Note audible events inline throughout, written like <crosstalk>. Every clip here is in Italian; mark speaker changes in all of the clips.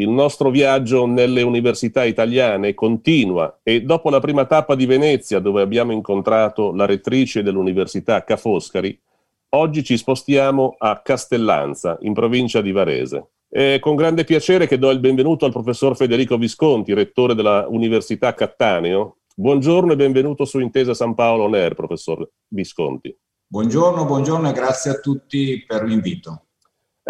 Speaker 1: Il nostro viaggio nelle università italiane continua e dopo la prima tappa di Venezia, dove abbiamo incontrato la rettrice dell'Università Ca' Foscari, oggi ci spostiamo a Castellanza, in provincia di Varese. È con grande piacere che do il benvenuto al professor Federico Visconti, rettore della Università Cattaneo. Buongiorno e benvenuto su Intesa San Paolo Air, professor Visconti.
Speaker 2: Buongiorno, buongiorno e grazie a tutti per l'invito.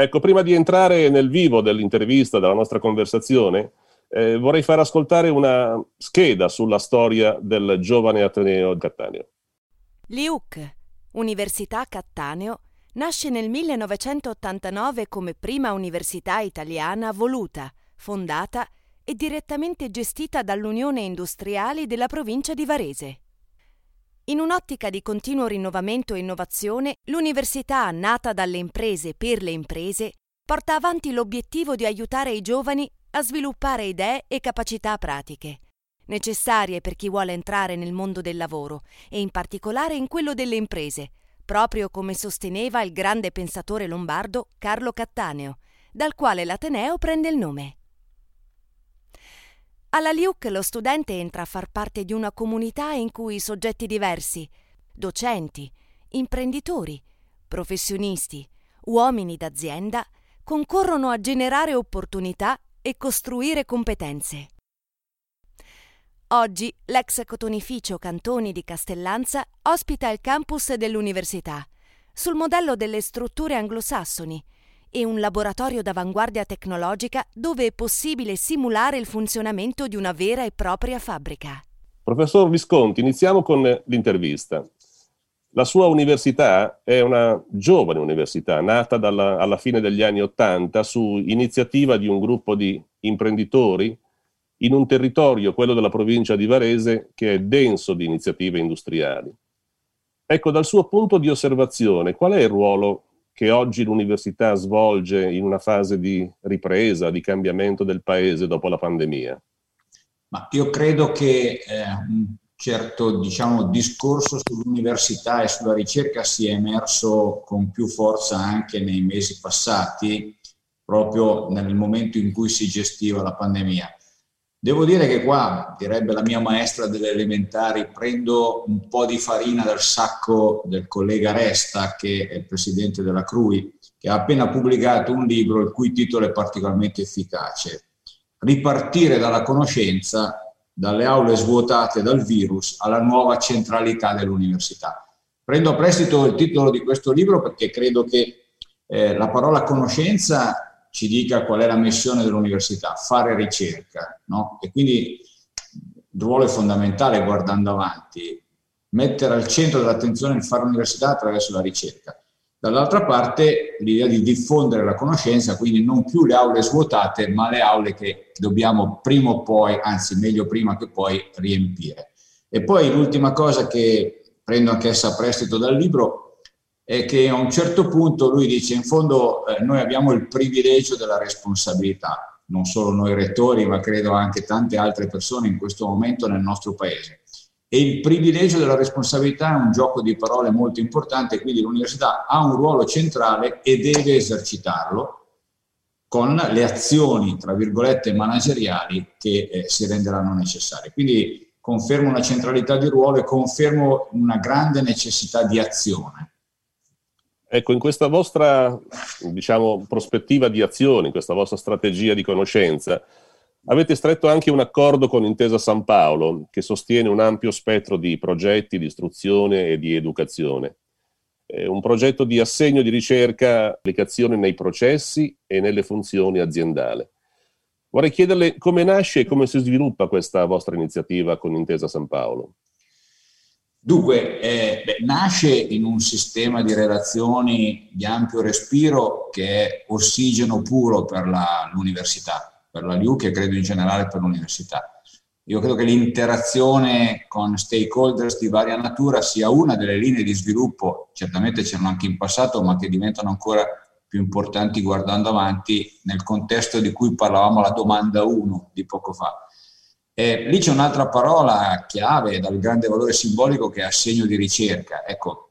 Speaker 1: Ecco, prima di entrare nel vivo dell'intervista, della nostra conversazione, eh, vorrei far ascoltare una scheda sulla storia del giovane Ateneo Cattaneo.
Speaker 3: L'IUC, Università Cattaneo, nasce nel 1989 come prima università italiana voluta, fondata e direttamente gestita dall'Unione Industriali della provincia di Varese. In un'ottica di continuo rinnovamento e innovazione, l'università, nata dalle imprese per le imprese, porta avanti l'obiettivo di aiutare i giovani a sviluppare idee e capacità pratiche, necessarie per chi vuole entrare nel mondo del lavoro e in particolare in quello delle imprese, proprio come sosteneva il grande pensatore lombardo Carlo Cattaneo, dal quale l'Ateneo prende il nome. Alla LIUC lo studente entra a far parte di una comunità in cui soggetti diversi, docenti, imprenditori, professionisti, uomini d'azienda, concorrono a generare opportunità e costruire competenze. Oggi l'ex cotonificio Cantoni di Castellanza ospita il campus dell'università, sul modello delle strutture anglosassoni, e un laboratorio d'avanguardia tecnologica dove è possibile simulare il funzionamento di una vera e propria fabbrica.
Speaker 1: Professor Visconti, iniziamo con l'intervista. La sua università è una giovane università, nata dalla, alla fine degli anni Ottanta su iniziativa di un gruppo di imprenditori in un territorio, quello della provincia di Varese, che è denso di iniziative industriali. Ecco, dal suo punto di osservazione, qual è il ruolo che oggi l'università svolge in una fase di ripresa, di cambiamento del paese dopo la pandemia?
Speaker 2: Ma io credo che eh, un certo diciamo, discorso sull'università e sulla ricerca sia emerso con più forza anche nei mesi passati, proprio nel momento in cui si gestiva la pandemia. Devo dire che qua, direbbe la mia maestra delle elementari, prendo un po' di farina dal sacco del collega Resta, che è il presidente della CRUI, che ha appena pubblicato un libro il cui titolo è particolarmente efficace. Ripartire dalla conoscenza, dalle aule svuotate dal virus, alla nuova centralità dell'università. Prendo a prestito il titolo di questo libro perché credo che eh, la parola conoscenza ci dica qual è la missione dell'università, fare ricerca, no? E quindi il ruolo è fondamentale guardando avanti, mettere al centro dell'attenzione il fare università attraverso la ricerca. Dall'altra parte l'idea di diffondere la conoscenza, quindi non più le aule svuotate, ma le aule che dobbiamo prima o poi, anzi meglio prima che poi, riempire. E poi l'ultima cosa che prendo anch'essa a prestito dal libro è che a un certo punto lui dice in fondo eh, noi abbiamo il privilegio della responsabilità, non solo noi rettori, ma credo anche tante altre persone in questo momento nel nostro paese. E il privilegio della responsabilità è un gioco di parole molto importante, quindi l'università ha un ruolo centrale e deve esercitarlo con le azioni, tra virgolette, manageriali che eh, si renderanno necessarie. Quindi confermo una centralità di ruolo e confermo una grande necessità di azione.
Speaker 1: Ecco, in questa vostra, diciamo, prospettiva di azione, in questa vostra strategia di conoscenza, avete stretto anche un accordo con Intesa San Paolo, che sostiene un ampio spettro di progetti di istruzione e di educazione. È un progetto di assegno di ricerca, applicazione nei processi e nelle funzioni aziendali. Vorrei chiederle come nasce e come si sviluppa questa vostra iniziativa con Intesa San Paolo.
Speaker 2: Dunque, eh, beh, nasce in un sistema di relazioni di ampio respiro che è ossigeno puro per la, l'università, per la LIUC e credo in generale per l'università. io credo che l'interazione con stakeholders di varia natura sia una delle linee di sviluppo, certamente c'erano anche in passato, ma che diventano ancora più importanti guardando avanti nel contesto di cui parlavamo la domanda 1 di poco fa. Eh, lì c'è un'altra parola chiave dal grande valore simbolico che è assegno di ricerca. Ecco,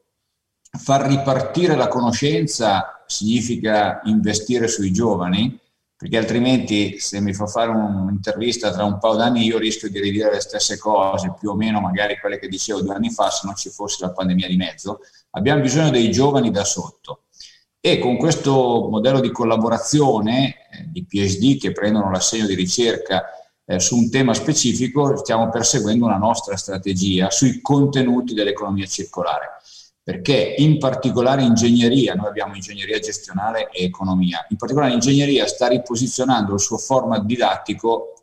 Speaker 2: far ripartire la conoscenza significa investire sui giovani, perché altrimenti se mi fa fare un'intervista tra un paio d'anni io rischio di ridire le stesse cose, più o meno magari quelle che dicevo due anni fa se non ci fosse la pandemia di mezzo. Abbiamo bisogno dei giovani da sotto e con questo modello di collaborazione eh, di PhD che prendono l'assegno di ricerca eh, su un tema specifico stiamo perseguendo una nostra strategia sui contenuti dell'economia circolare perché in particolare ingegneria, noi abbiamo ingegneria gestionale e economia, in particolare ingegneria sta riposizionando il suo format didattico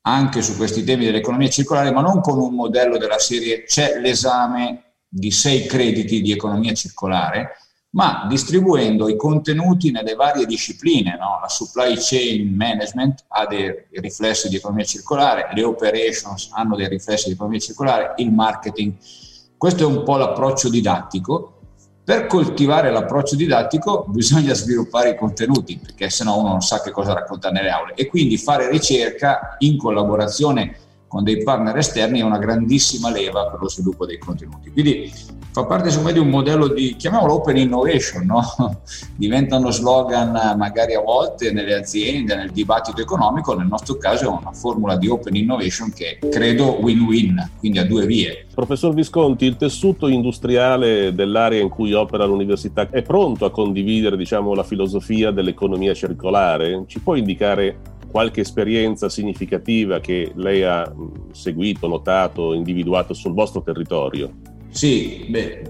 Speaker 2: anche su questi temi dell'economia circolare, ma non con un modello della serie c'è l'esame di sei crediti di economia circolare, ma distribuendo i contenuti nelle varie discipline. No? La supply chain management ha dei riflessi di economia circolare, le operations hanno dei riflessi di economia circolare, il marketing questo è un po' l'approccio didattico. Per coltivare l'approccio didattico <laughs> bisogna sviluppare i contenuti, perché se no uno non sa che cosa raccontare nelle aule. E quindi fare ricerca in collaborazione con dei partner esterni è una grandissima leva per lo sviluppo dei contenuti. Quindi fa parte secondo me di un modello di, chiamiamolo open innovation, no? <laughs> diventa uno slogan magari a volte nelle aziende, nel dibattito economico, nel nostro caso è una formula di open innovation che credo win-win, quindi a due vie.
Speaker 1: Professor Visconti, il tessuto industriale dell'area in cui opera l'università è pronto a condividere diciamo, la filosofia dell'economia circolare? Ci può indicare qualche esperienza significativa che lei ha seguito, notato, individuato sul vostro territorio?
Speaker 2: Sì, beh,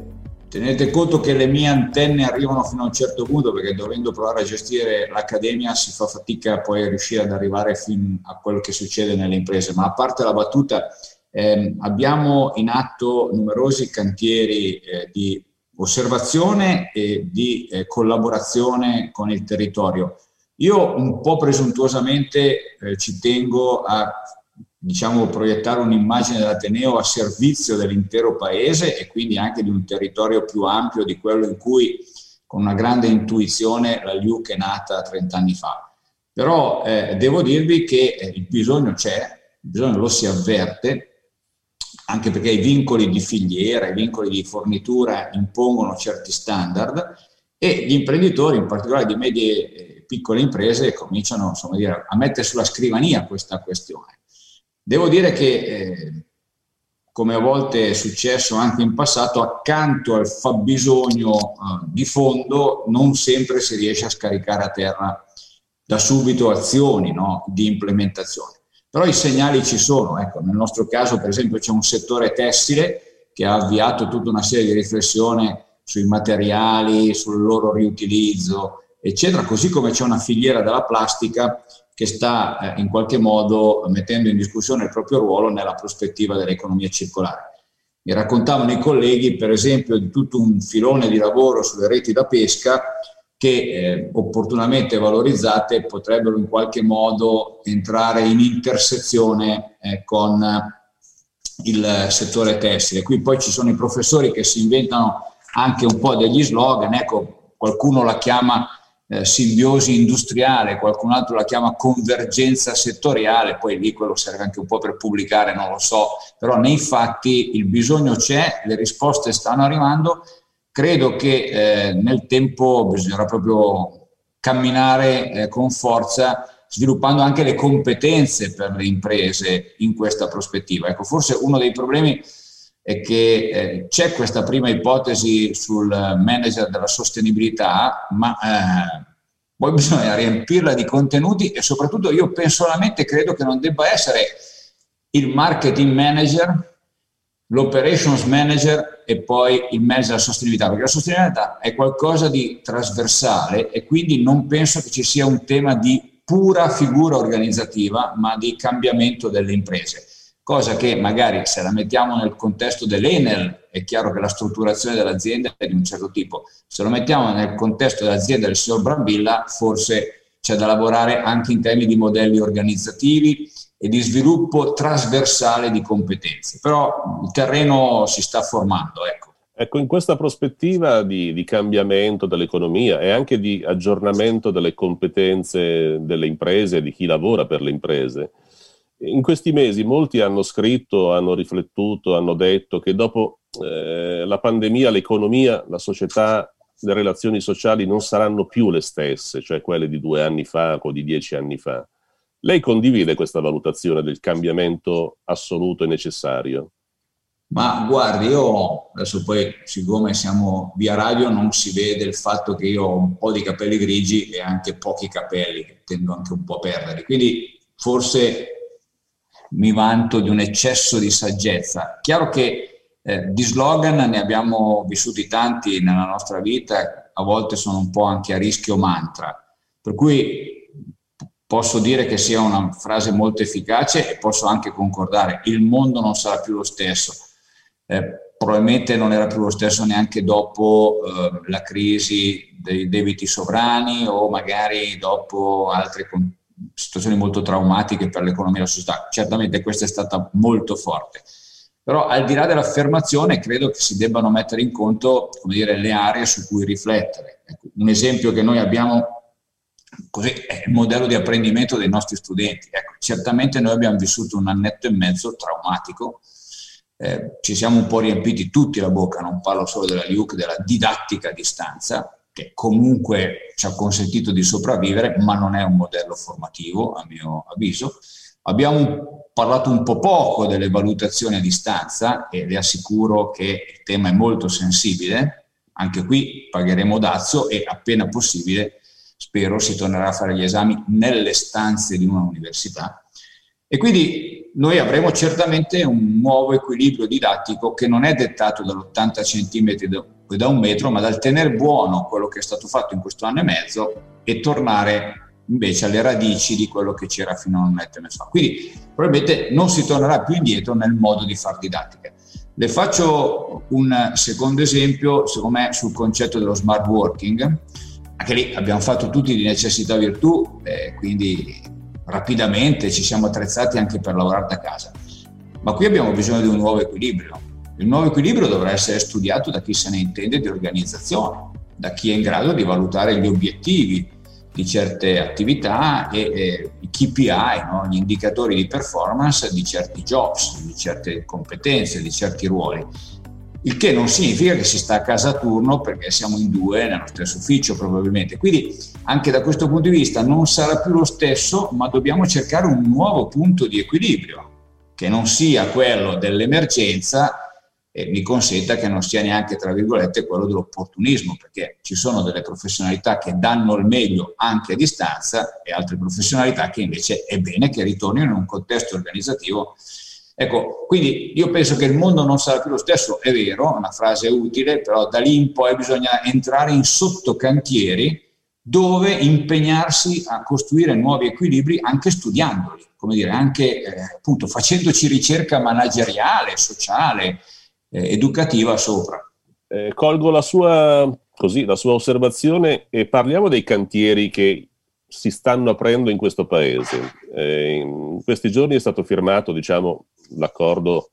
Speaker 2: tenete conto che le mie antenne arrivano fino a un certo punto perché dovendo provare a gestire l'accademia si fa fatica poi a riuscire ad arrivare fino a quello che succede nelle imprese, ma a parte la battuta eh, abbiamo in atto numerosi cantieri eh, di osservazione e di eh, collaborazione con il territorio. Io un po' presuntuosamente eh, ci tengo a diciamo, proiettare un'immagine dell'Ateneo a servizio dell'intero paese e quindi anche di un territorio più ampio di quello in cui con una grande intuizione la LIUC è nata 30 anni fa. Però eh, devo dirvi che eh, il bisogno c'è, il bisogno lo si avverte, anche perché i vincoli di filiera, i vincoli di fornitura impongono certi standard e gli imprenditori, in particolare di medie e piccole imprese cominciano insomma, a mettere sulla scrivania questa questione. Devo dire che, eh, come a volte è successo anche in passato, accanto al fabbisogno eh, di fondo non sempre si riesce a scaricare a terra da subito azioni no, di implementazione. Però i segnali ci sono, ecco, nel nostro caso per esempio c'è un settore tessile che ha avviato tutta una serie di riflessioni sui materiali, sul loro riutilizzo, eccetera, così come c'è una filiera della plastica che sta eh, in qualche modo mettendo in discussione il proprio ruolo nella prospettiva dell'economia circolare. Mi raccontavano i colleghi, per esempio, di tutto un filone di lavoro sulle reti da pesca che eh, opportunamente valorizzate potrebbero in qualche modo entrare in intersezione eh, con il settore tessile. Qui poi ci sono i professori che si inventano anche un po' degli slogan, ecco, qualcuno la chiama eh, simbiosi industriale, qualcun altro la chiama convergenza settoriale, poi lì quello serve anche un po' per pubblicare, non lo so, però nei fatti il bisogno c'è, le risposte stanno arrivando, credo che eh, nel tempo bisognerà proprio camminare eh, con forza sviluppando anche le competenze per le imprese in questa prospettiva. Ecco, forse uno dei problemi è che eh, c'è questa prima ipotesi sul manager della sostenibilità, ma eh, poi bisogna riempirla di contenuti e soprattutto io personalmente credo che non debba essere il marketing manager, l'operations manager e poi il manager della sostenibilità, perché la sostenibilità è qualcosa di trasversale e quindi non penso che ci sia un tema di pura figura organizzativa, ma di cambiamento delle imprese cosa che magari se la mettiamo nel contesto dell'Enel è chiaro che la strutturazione dell'azienda è di un certo tipo, se lo mettiamo nel contesto dell'azienda del signor Brambilla forse c'è da lavorare anche in termini di modelli organizzativi e di sviluppo trasversale di competenze. Però il terreno si sta formando. Ecco.
Speaker 1: Ecco, in questa prospettiva di, di, cambiamento dell'economia e anche di aggiornamento delle competenze delle imprese e di chi lavora per le imprese, in questi mesi molti hanno scritto, hanno riflettuto, hanno detto che dopo eh, la pandemia l'economia, la società, le relazioni sociali non saranno più le stesse, cioè quelle di due anni fa o di dieci anni fa. Lei condivide questa valutazione del cambiamento assoluto e necessario?
Speaker 2: Ma guardi, io adesso poi, siccome siamo via radio, non si vede il fatto che io ho un po' di capelli grigi e anche pochi capelli, che tendo anche un po' a perderli. Quindi forse mi vanto di un eccesso di saggezza. Chiaro che eh, di slogan ne abbiamo vissuti tanti nella nostra vita, a volte sono un po' anche a rischio mantra. Per cui posso dire che sia una frase molto efficace e posso anche concordare, il mondo non sarà più lo stesso eh, probabilmente non era più lo stesso neanche dopo eh, la crisi dei debiti sovrani o magari dopo altre con- situazioni molto traumatiche per l'economia e la società. Certamente questa è stata molto forte. Però al di là dell'affermazione credo che si debbano mettere in conto dire, le aree su cui riflettere. Ecco, un esempio che noi abbiamo così è il modello di apprendimento dei nostri studenti. Ecco, certamente noi abbiamo vissuto un annetto e mezzo traumatico eh, ci siamo un po' riempiti tutti la bocca, non parlo solo della LIUC, della didattica a distanza, che comunque ci ha consentito di sopravvivere, ma non è un modello formativo, a mio avviso. Abbiamo parlato un po' poco delle valutazioni a distanza e le assicuro che il tema è molto sensibile. Anche qui pagheremo dazio e appena possibile spero si tornerà a fare gli esami nelle stanze di una università. E quindi noi avremo certamente un nuovo equilibrio didattico che non è dettato dall'80 cm da un metro, ma dal tenere buono quello che è stato fatto in questo anno e mezzo e tornare invece alle radici di quello che c'era fino a un anno e mezzo fa. Quindi probabilmente non si tornerà più indietro nel modo di fare didattica. Le faccio un secondo esempio, secondo me, sul concetto dello smart working. Anche lì abbiamo fatto tutti di necessità virtù, eh, quindi rapidamente, ci siamo attrezzati anche per lavorare da casa. Ma qui abbiamo bisogno di un nuovo equilibrio. Il nuovo equilibrio dovrà essere studiato da chi se ne intende di organizzazione, da chi è in grado di valutare gli obiettivi di certe attività e, e i KPI, no? gli indicatori di performance di certi jobs, di certe competenze, di certi ruoli il che non significa che si sta a casa a turno perché siamo in due nello stesso ufficio probabilmente. Quindi anche da questo punto di vista non sarà più lo stesso, ma dobbiamo cercare un nuovo punto di equilibrio, che non sia quello dell'emergenza e mi consenta che non sia neanche, tra virgolette, quello dell'opportunismo, perché ci sono delle professionalità che danno il meglio anche a distanza e altre professionalità che invece è bene che ritornino in un contesto organizzativo. Ecco, quindi io penso che il mondo non sarà più lo stesso, è vero, è una frase utile, però da lì in poi bisogna entrare in sottocantieri dove impegnarsi a costruire nuovi equilibri anche studiandoli, come dire, anche eh, appunto facendoci ricerca manageriale, sociale, eh, educativa sopra.
Speaker 1: Eh, colgo la sua, così, la sua osservazione e parliamo dei cantieri che si stanno aprendo in questo paese. Eh, in questi giorni è stato firmato, diciamo, l'accordo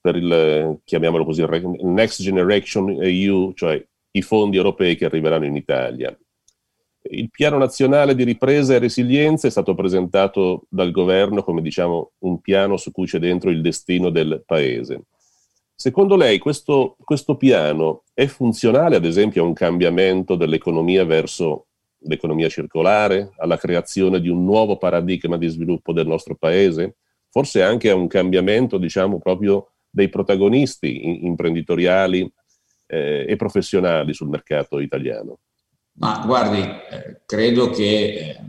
Speaker 1: per il, chiamiamolo così, Next Generation EU, cioè i fondi europei che arriveranno in Italia. Il piano nazionale di ripresa e resilienza è stato presentato dal governo come diciamo un piano su cui c'è dentro il destino del paese. Secondo lei questo, questo piano è funzionale ad esempio a un cambiamento dell'economia verso l'economia circolare, alla creazione di un nuovo paradigma di sviluppo del nostro paese? forse anche a un cambiamento, diciamo, proprio dei protagonisti imprenditoriali eh, e professionali sul mercato italiano?
Speaker 2: Ma guardi, eh, credo che eh,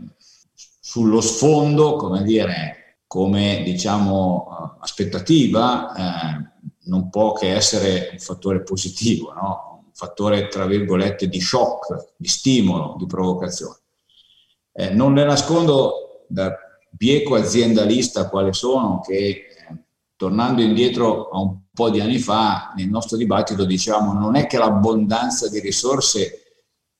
Speaker 2: sullo sfondo, come dire, come diciamo aspettativa, eh, non può che essere un fattore positivo, no? un fattore tra virgolette di shock, di stimolo, di provocazione. Eh, non le nascondo da bieco aziendalista quale sono, che eh, tornando indietro a un po' di anni fa, nel nostro dibattito diciamo non è che l'abbondanza di risorse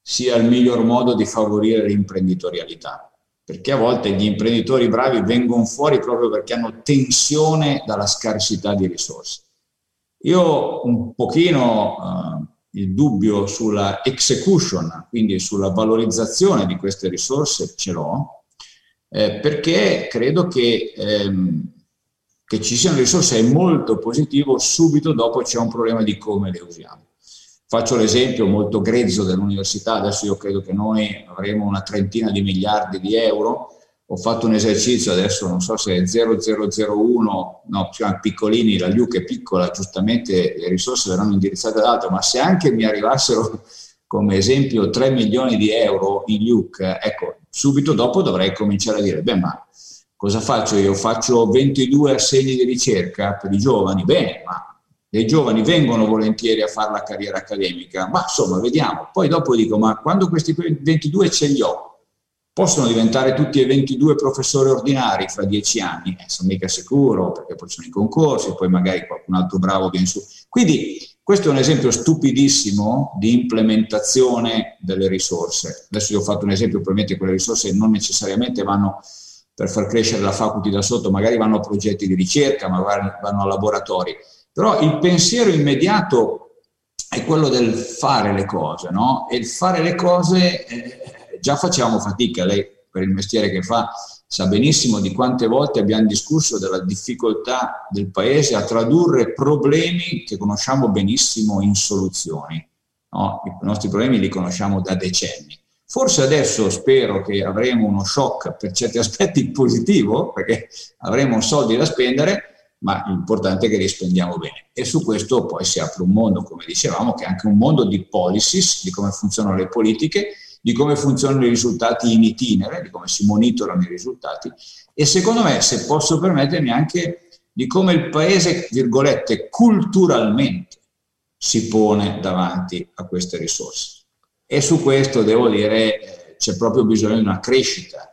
Speaker 2: sia il miglior modo di favorire l'imprenditorialità. perché a volte gli imprenditori bravi vengono fuori proprio perché hanno tensione dalla scarsità di risorse. Io un pochino eh, il dubbio sulla execution, quindi sulla valorizzazione di queste risorse ce l'ho, eh, perché credo che, ehm, che ci siano risorse è molto positivo, subito dopo c'è un problema di come le usiamo. Faccio l'esempio molto grezzo dell'università, adesso io credo che noi avremo una trentina di miliardi di euro, ho fatto un esercizio, adesso non so se è 0001, no, siamo piccolini, la LUC è piccola, giustamente le risorse verranno indirizzate ad altro, ma se anche mi arrivassero <laughs> come esempio 3 milioni di euro in LUC, ecco, subito dopo dovrei cominciare a dire, beh ma cosa faccio io? Faccio 22 assegni di ricerca per i giovani? Bene, ma i giovani vengono volentieri a fare la carriera accademica, ma insomma vediamo. Poi dopo dico, ma quando questi 22 ce li ho, possono diventare tutti e 22 professori ordinari fra dieci anni? Eh, sono mica sicuro, perché poi sono i concorsi, poi magari qualcun altro bravo viene su. Quindi questo è un esempio stupidissimo di implementazione delle risorse. Adesso io ho fatto un esempio, probabilmente quelle risorse non necessariamente vanno per far crescere la faculty da sotto, magari vanno a progetti di ricerca, magari vanno a laboratori però il pensiero immediato è quello del fare le cose, no? E il fare le cose eh, già facciamo fatica, lei per il mestiere che fa sa benissimo di quante volte abbiamo discusso della difficoltà del paese a tradurre problemi che conosciamo benissimo in soluzioni. No? I nostri problemi li conosciamo da decenni. Forse adesso spero che avremo uno shock per certi <laughs> aspetti positivo, perché avremo soldi da spendere, ma l'importante è che li spendiamo bene. E su questo poi si apre un mondo, come dicevamo, che è anche un mondo di policies, di come funzionano le politiche, di come funzionano i risultati in itinere, di come si monitorano i risultati e secondo me, se posso permettermi, anche di come il paese, virgolette, culturalmente si pone davanti a queste risorse. E su questo, devo dire, c'è proprio bisogno di una crescita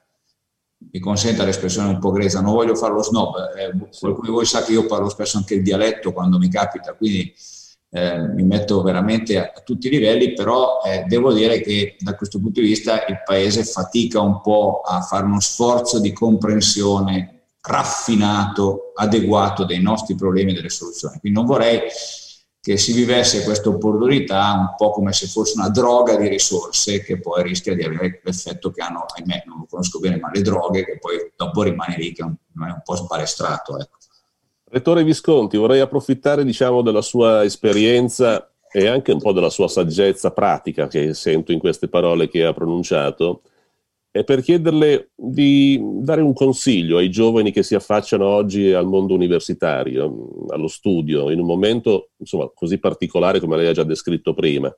Speaker 2: mi consenta l'espressione un po' grezza, non voglio fare lo snob, eh, qualcuno di voi sa che io parlo spesso anche il dialetto quando mi capita, quindi eh, mi metto veramente a, a, tutti i livelli, però eh, devo dire che da questo punto di vista il Paese fatica un po' a fare uno sforzo di comprensione raffinato, adeguato dei nostri problemi e delle soluzioni. Quindi non vorrei che si vivesse questa opportunità un po' come se fosse una droga di risorse che poi rischia di avere l'effetto che hanno, ahimè, non lo conosco bene, ma le droghe che poi dopo rimane lì, che è un, è un po' sbalestrato. Ecco.
Speaker 1: Rettore Visconti, vorrei approfittare diciamo, della sua esperienza e anche un po' della sua saggezza pratica che sento in queste parole che ha pronunciato è per chiederle di dare un consiglio ai giovani che si affacciano oggi al mondo universitario, allo studio, in un momento insomma, così particolare come lei ha già descritto prima.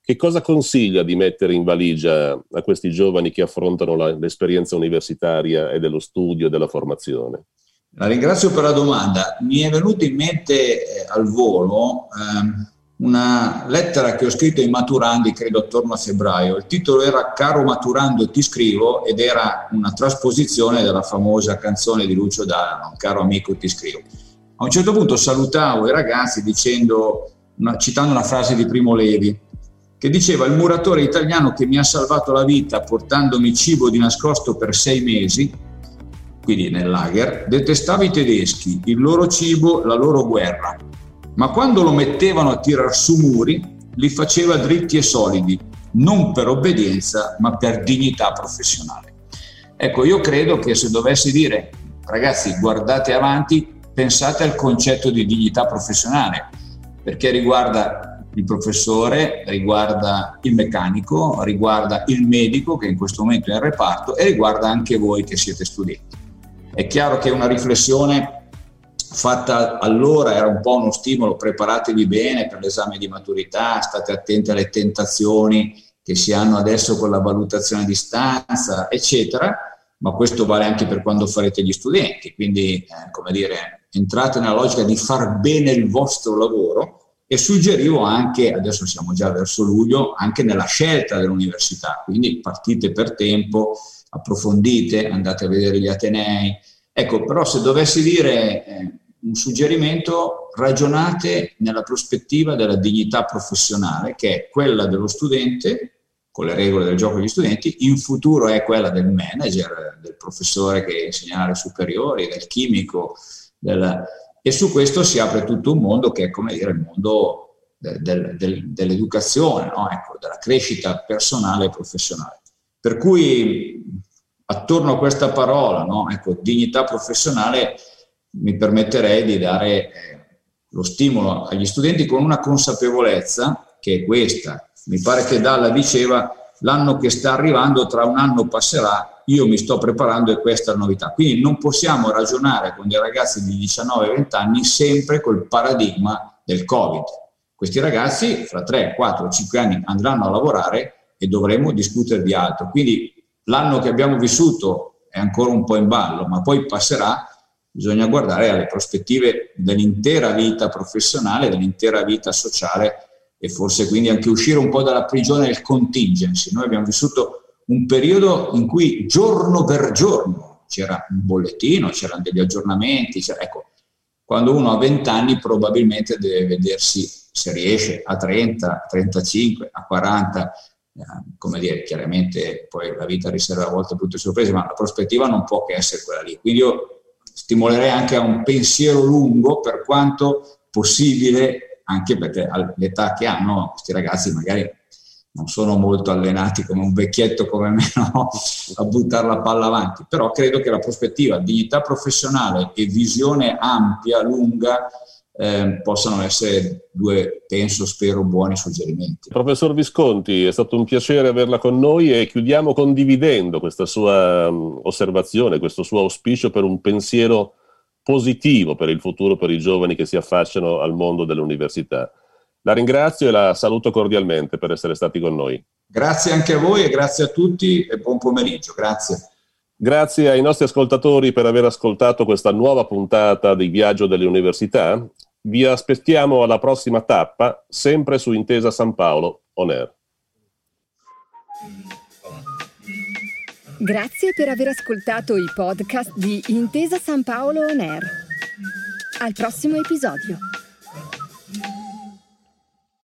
Speaker 1: Che cosa consiglia di mettere in valigia a questi giovani che affrontano la, l'esperienza universitaria e dello studio e della formazione?
Speaker 2: La ringrazio per la domanda. Mi è venuto in mente eh, al volo eh, una lettera che ho scritto ai maturandi, credo attorno a febbraio. Il titolo era Caro maturando ti scrivo ed era una trasposizione della famosa canzone di Lucio Dalla, Caro amico ti scrivo. A un certo punto salutavo i ragazzi dicendo, una, citando una frase di Primo Levi, che diceva il muratore italiano che mi ha salvato la vita portandomi cibo di nascosto per sei mesi, quindi nel lager, detestava i tedeschi, il loro cibo, la loro guerra ma quando lo mettevano a tirar su muri, li faceva dritti e solidi, non per obbedienza, ma per dignità professionale. Ecco, io credo che se dovessi dire, ragazzi, guardate avanti, pensate al concetto di dignità professionale, perché riguarda il professore, riguarda il meccanico, riguarda il medico che in questo momento è in reparto e riguarda anche voi che siete studenti. È chiaro che una riflessione fatta allora era un po' uno stimolo, preparatevi bene per l'esame di maturità, state attenti alle tentazioni che si hanno adesso con la valutazione a distanza, eccetera, ma questo vale anche per quando farete gli studenti, quindi eh, come dire, entrate nella logica di far bene il vostro lavoro e suggerivo anche, adesso siamo già verso luglio, anche nella scelta dell'università, quindi partite per tempo, approfondite, andate a vedere gli Atenei, Ecco, però se dovessi dire eh, un suggerimento, ragionate nella prospettiva della dignità professionale, che è quella dello studente con le regole del gioco degli studenti, in futuro è quella del manager, del professore che insegna alle superiori, del chimico, del... e su questo si apre tutto un mondo che è come dire il mondo del, del, dell'educazione, no? ecco, della crescita personale e professionale. Per cui attorno a questa parola, no? ecco, dignità professionale, mi permetterei di dare eh, lo stimolo agli studenti con una consapevolezza che è questa. Mi pare che Dalla diceva l'anno che sta arrivando, tra un anno passerà, io mi sto preparando e questa è la novità. Quindi non possiamo ragionare con dei ragazzi di 19-20 anni sempre col paradigma del Covid questi ragazzi fra 3, 4, 5 anni andranno a lavorare e dovremo discutere di altro. Quindi l'anno che abbiamo vissuto è ancora un po' in ballo, ma poi passerà, bisogna guardare alle prospettive dell'intera vita professionale, dell'intera vita sociale e forse quindi anche uscire un po' dalla prigione del contingency. Noi abbiamo vissuto un periodo in cui giorno per giorno c'era un bollettino, c'erano degli aggiornamenti, ecco, quando uno ha 20 anni probabilmente deve vedersi se riesce a 30, 35, a 40, eh, come dire, chiaramente poi la vita riserva a volte brutte sorprese, ma la prospettiva non può che essere quella lì. Quindi io stimolerei anche a un pensiero lungo per quanto possibile, anche perché all'età che hanno questi ragazzi magari non sono molto allenati come un vecchietto come me <laughs> no? a buttare la palla avanti, però credo che la prospettiva, dignità professionale e visione ampia, lunga, eh, possano essere due, penso, spero, buoni suggerimenti.
Speaker 1: Professor Visconti, è stato un piacere averla con noi e chiudiamo condividendo questa sua um, osservazione, questo suo auspicio per un pensiero positivo per il futuro per i giovani che si affacciano al mondo dell'università. La ringrazio e la saluto cordialmente per essere stati con noi.
Speaker 2: Grazie anche a voi e grazie a tutti e buon pomeriggio. Grazie.
Speaker 1: Grazie ai nostri ascoltatori per aver ascoltato questa nuova puntata di Viaggio delle Università. Vi aspettiamo alla prossima tappa, sempre su Intesa San Paolo On Air.
Speaker 4: Grazie per aver ascoltato i podcast di Intesa San Paolo On Air. Al prossimo episodio.